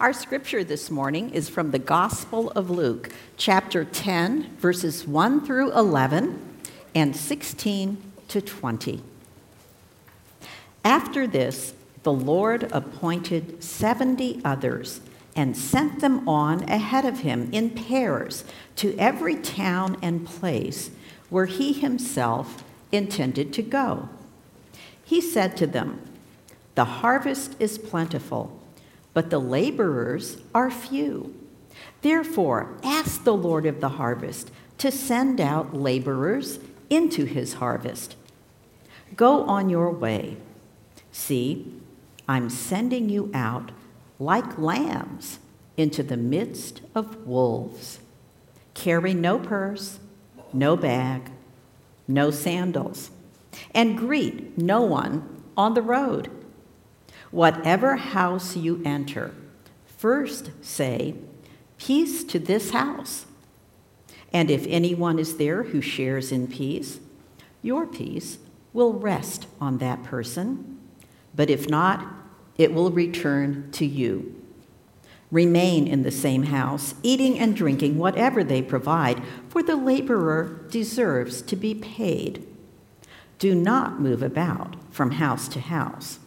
Our scripture this morning is from the Gospel of Luke, chapter 10, verses 1 through 11 and 16 to 20. After this, the Lord appointed 70 others and sent them on ahead of him in pairs to every town and place where he himself intended to go. He said to them, The harvest is plentiful but the laborers are few. Therefore, ask the Lord of the harvest to send out laborers into his harvest. Go on your way. See, I'm sending you out like lambs into the midst of wolves. Carry no purse, no bag, no sandals, and greet no one on the road. Whatever house you enter, first say, Peace to this house. And if anyone is there who shares in peace, your peace will rest on that person. But if not, it will return to you. Remain in the same house, eating and drinking whatever they provide, for the laborer deserves to be paid. Do not move about from house to house.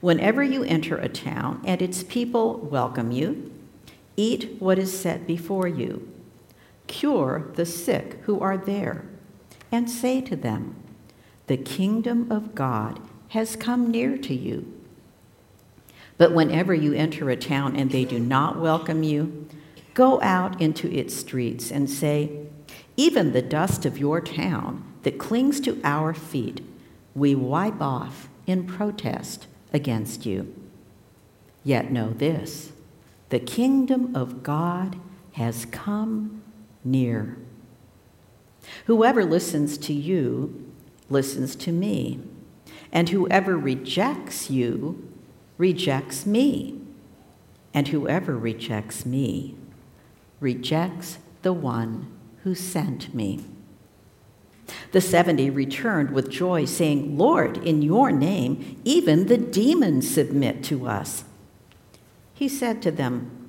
Whenever you enter a town and its people welcome you, eat what is set before you. Cure the sick who are there, and say to them, The kingdom of God has come near to you. But whenever you enter a town and they do not welcome you, go out into its streets and say, Even the dust of your town that clings to our feet, we wipe off in protest against you. Yet know this the kingdom of God has come near. Whoever listens to you listens to me, and whoever rejects you rejects me, and whoever rejects me rejects the one who sent me. The 70 returned with joy, saying, Lord, in your name, even the demons submit to us. He said to them,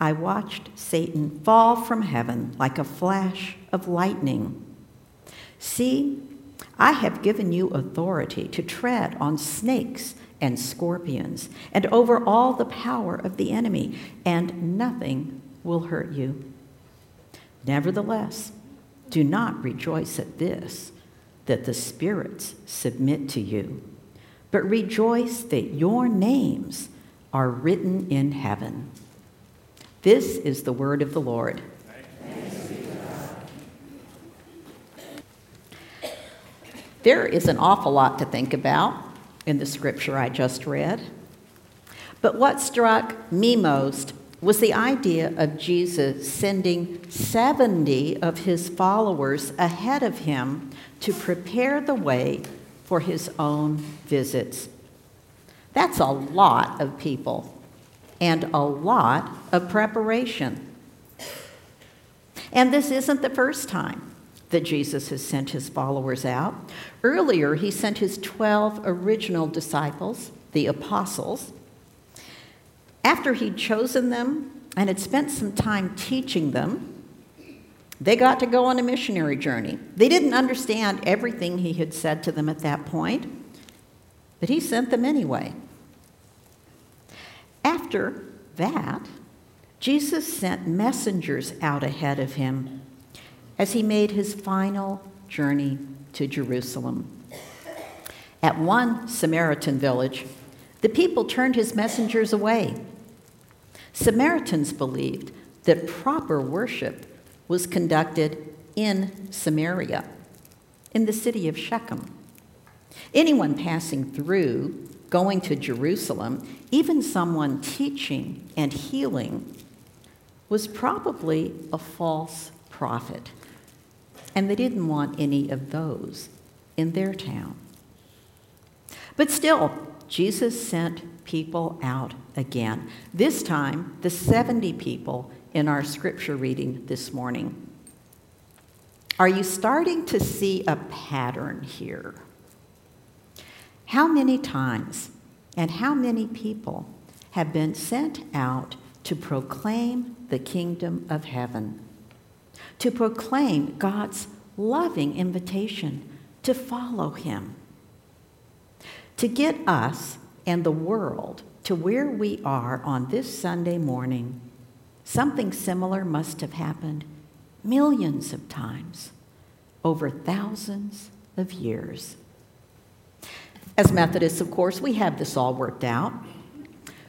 I watched Satan fall from heaven like a flash of lightning. See, I have given you authority to tread on snakes and scorpions and over all the power of the enemy, and nothing will hurt you. Nevertheless, do not rejoice at this, that the spirits submit to you, but rejoice that your names are written in heaven. This is the word of the Lord. There is an awful lot to think about in the scripture I just read. But what struck me most was the idea of Jesus sending 70 of his followers ahead of him to prepare the way for his own visits. That's a lot of people and a lot of preparation. And this isn't the first time that Jesus has sent his followers out. Earlier, he sent his 12 original disciples, the apostles, after he'd chosen them and had spent some time teaching them, they got to go on a missionary journey. They didn't understand everything he had said to them at that point, but he sent them anyway. After that, Jesus sent messengers out ahead of him as he made his final journey to Jerusalem. At one Samaritan village, the people turned his messengers away. Samaritans believed that proper worship was conducted in Samaria, in the city of Shechem. Anyone passing through, going to Jerusalem, even someone teaching and healing, was probably a false prophet. And they didn't want any of those in their town. But still, Jesus sent people out again. This time, the 70 people in our scripture reading this morning. Are you starting to see a pattern here? How many times and how many people have been sent out to proclaim the kingdom of heaven, to proclaim God's loving invitation to follow him, to get us and the world to where we are on this Sunday morning. Something similar must have happened millions of times over thousands of years. As Methodists, of course, we have this all worked out.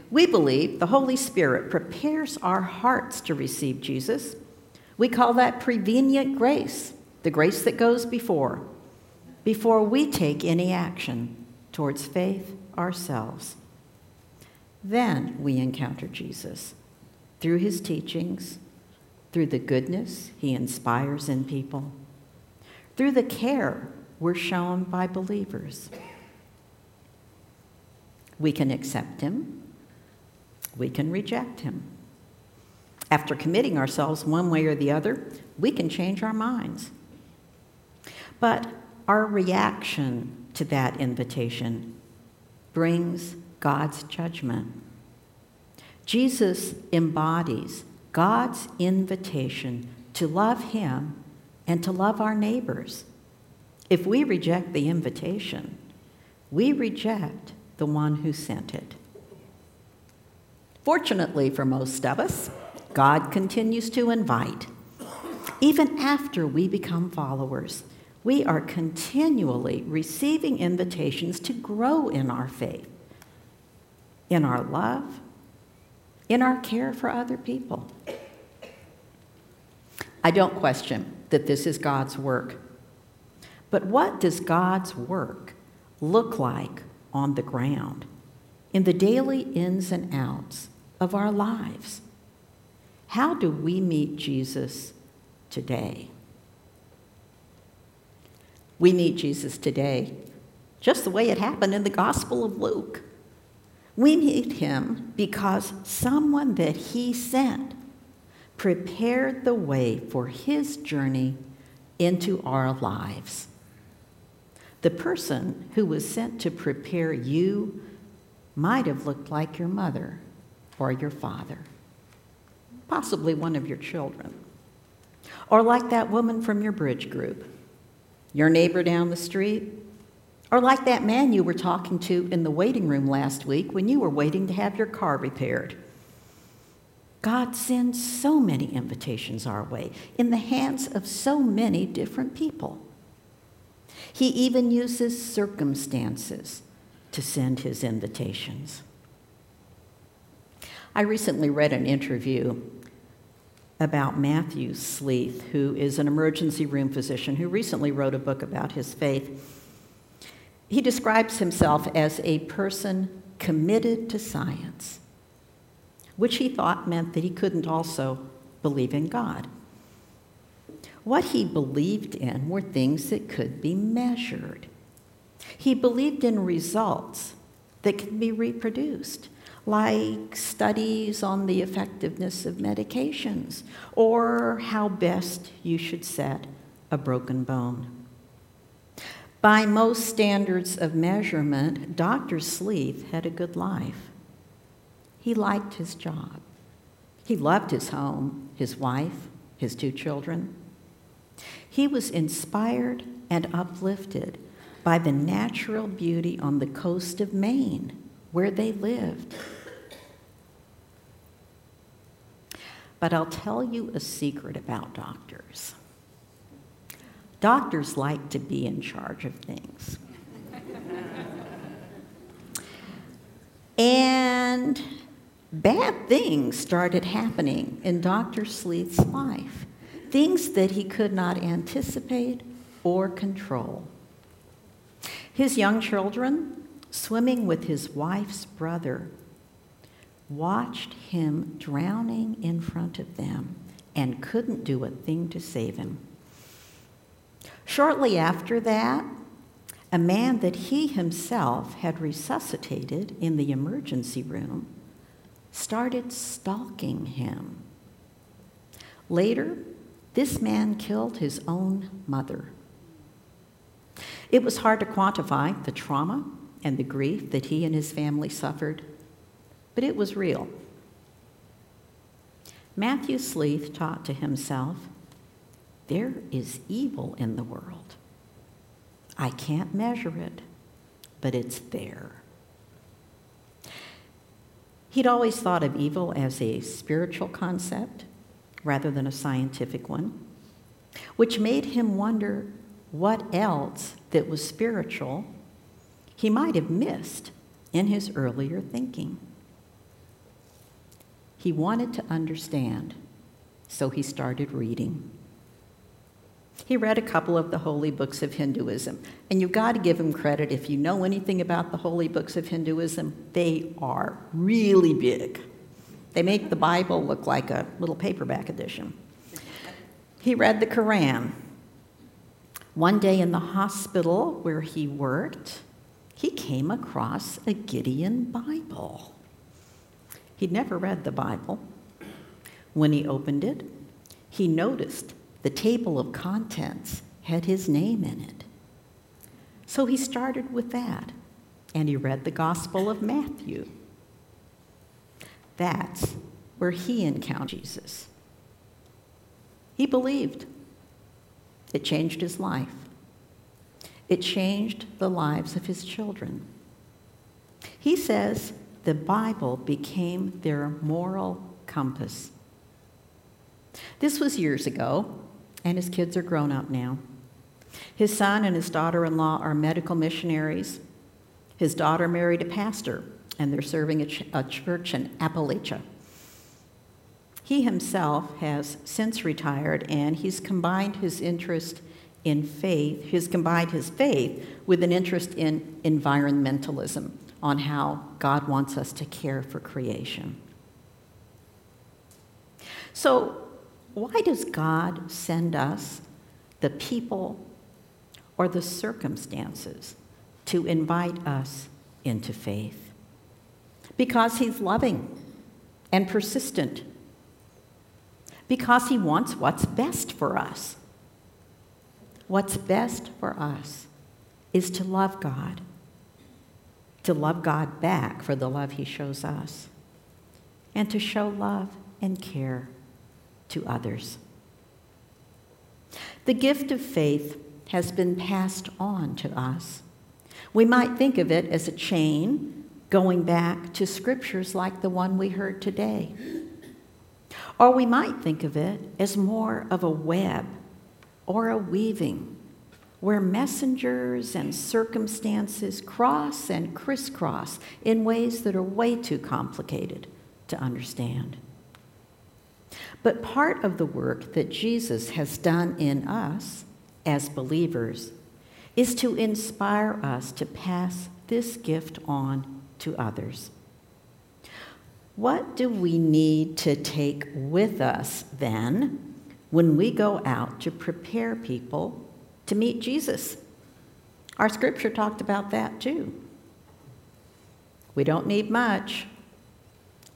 We believe the Holy Spirit prepares our hearts to receive Jesus. We call that prevenient grace, the grace that goes before, before we take any action towards faith ourselves. Then we encounter Jesus through his teachings, through the goodness he inspires in people, through the care we're shown by believers. We can accept him, we can reject him. After committing ourselves one way or the other, we can change our minds. But our reaction to that invitation brings God's judgment. Jesus embodies God's invitation to love Him and to love our neighbors. If we reject the invitation, we reject the one who sent it. Fortunately for most of us, God continues to invite. Even after we become followers, we are continually receiving invitations to grow in our faith, in our love, in our care for other people. I don't question that this is God's work. But what does God's work look like on the ground, in the daily ins and outs of our lives? How do we meet Jesus today? We meet Jesus today just the way it happened in the Gospel of Luke. We meet him because someone that he sent prepared the way for his journey into our lives. The person who was sent to prepare you might have looked like your mother or your father, possibly one of your children, or like that woman from your bridge group, your neighbor down the street, or like that man you were talking to in the waiting room last week when you were waiting to have your car repaired. God sends so many invitations our way in the hands of so many different people. He even uses circumstances to send his invitations. I recently read an interview about Matthew Sleeth, who is an emergency room physician who recently wrote a book about his faith. He describes himself as a person committed to science, which he thought meant that he couldn't also believe in God. What he believed in were things that could be measured. He believed in results that can be reproduced, like studies on the effectiveness of medications or how best you should set a broken bone. By most standards of measurement, Dr. Sleeth had a good life. He liked his job. He loved his home, his wife, his two children. He was inspired and uplifted by the natural beauty on the coast of Maine where they lived. But I'll tell you a secret about doctors. Doctors like to be in charge of things. and bad things started happening in Dr. Sleeth's life, things that he could not anticipate or control. His young children, swimming with his wife's brother, watched him drowning in front of them and couldn't do a thing to save him. Shortly after that, a man that he himself had resuscitated in the emergency room started stalking him. Later, this man killed his own mother. It was hard to quantify the trauma and the grief that he and his family suffered, but it was real. Matthew Sleeth taught to himself, There is evil in the world. I can't measure it, but it's there. He'd always thought of evil as a spiritual concept rather than a scientific one, which made him wonder what else that was spiritual he might have missed in his earlier thinking. He wanted to understand, so he started reading. He read a couple of the holy books of Hinduism, and you've got to give him credit if you know anything about the holy books of Hinduism, they are really big. They make the Bible look like a little paperback edition. He read the Quran. One day in the hospital where he worked, he came across a Gideon Bible. He'd never read the Bible. When he opened it, he noticed the table of contents had his name in it. So he started with that, and he read the Gospel of Matthew. That's where he encountered Jesus. He believed. It changed his life. It changed the lives of his children. He says the Bible became their moral compass. This was years ago, and his kids are grown up now. His son and his daughter in law are medical missionaries. His daughter married a pastor, and they're serving a, ch- a church in Appalachia. He himself has since retired, and he's combined his interest in faith, he's combined his faith with an interest in environmentalism, on how God wants us to care for creation. So, why does God send us the people or the circumstances to invite us into faith? Because He's loving and persistent, because He wants what's best for us. What's best for us is to love God, to love God back for the love He shows us, and to show love and care to others. The gift of faith has been passed on to us. We might think of it as a chain going back to scriptures like the one we heard today. Or we might think of it as more of a web or a weaving, where messengers and circumstances cross and crisscross in ways that are way too complicated to understand. But part of the work that Jesus has done in us as believers is to inspire us to pass this gift on to others. What do we need to take with us then when we go out to prepare people to meet Jesus. Our scripture talked about that too. We don't need much.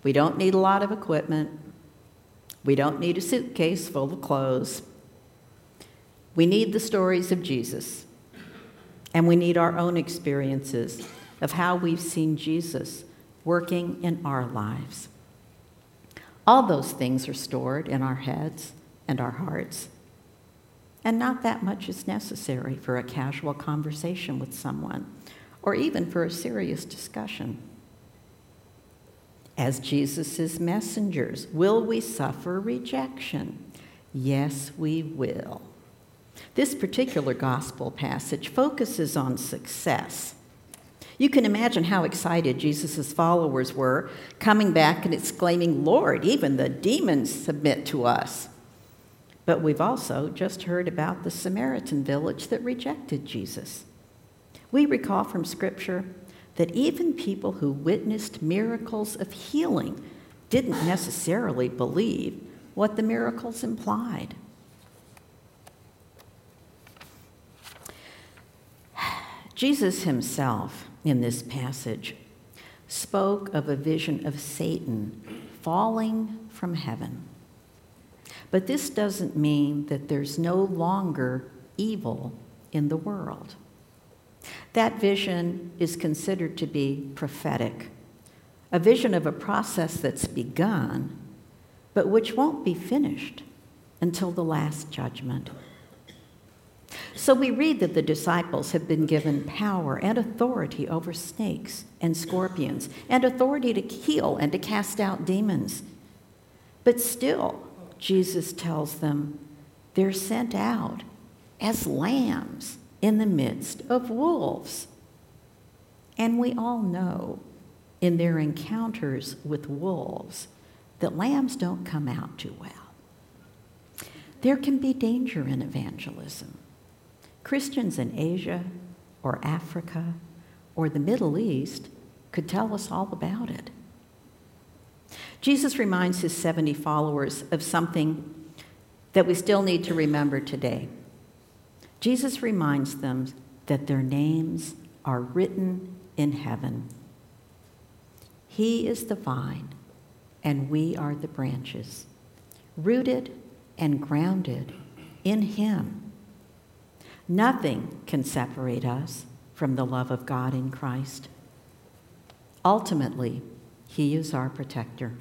We don't need a lot of equipment. We don't need a suitcase full of clothes. We need the stories of Jesus. And we need our own experiences of how we've seen Jesus working in our lives. All those things are stored in our heads and our hearts. And not that much is necessary for a casual conversation with someone, or even for a serious discussion. As Jesus' messengers, will we suffer rejection? Yes, we will. This particular gospel passage focuses on success. You can imagine how excited Jesus' followers were coming back and exclaiming, Lord, even the demons submit to us. But we've also just heard about the Samaritan village that rejected Jesus. We recall from Scripture that even people who witnessed miracles of healing didn't necessarily believe what the miracles implied. Jesus himself, in this passage, spoke of a vision of Satan falling from heaven. But this doesn't mean that there's no longer evil in the world. That vision is considered to be prophetic, a vision of a process that's begun, but which won't be finished until the last judgment. So we read that the disciples have been given power and authority over snakes and scorpions, and authority to heal and to cast out demons. But still, Jesus tells them they're sent out as lambs in the midst of wolves. And we all know in their encounters with wolves that lambs don't come out too well. There can be danger in evangelism. Christians in Asia or Africa or the Middle East could tell us all about it. Jesus reminds his 70 followers of something that we still need to remember today. Jesus reminds them that their names are written in heaven. He is the vine, and we are the branches, rooted and grounded in Him. Nothing can separate us from the love of God in Christ. Ultimately, He is our protector.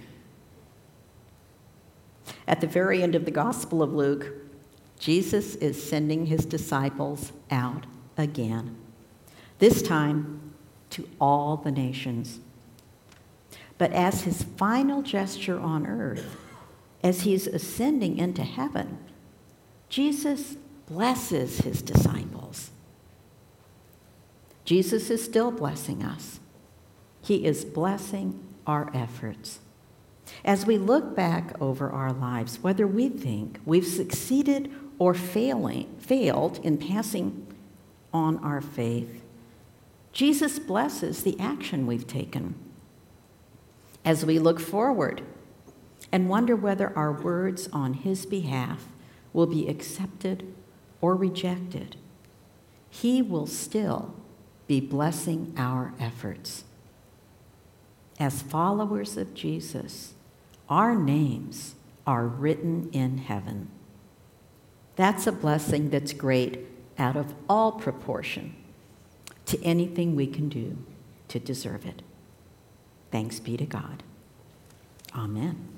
At the very end of the Gospel of Luke, Jesus is sending his disciples out again, this time to all the nations. But as his final gesture on earth, as he's ascending into heaven, Jesus blesses his disciples. Jesus is still blessing us. He is blessing our efforts. As we look back over our lives, whether we think we've succeeded or failing, failed in passing on our faith, Jesus blesses the action we've taken. As we look forward and wonder whether our words on His behalf will be accepted or rejected, He will still be blessing our efforts. As followers of Jesus, our names are written in heaven. That's a blessing that's great out of all proportion to anything we can do to deserve it. Thanks be to God. Amen.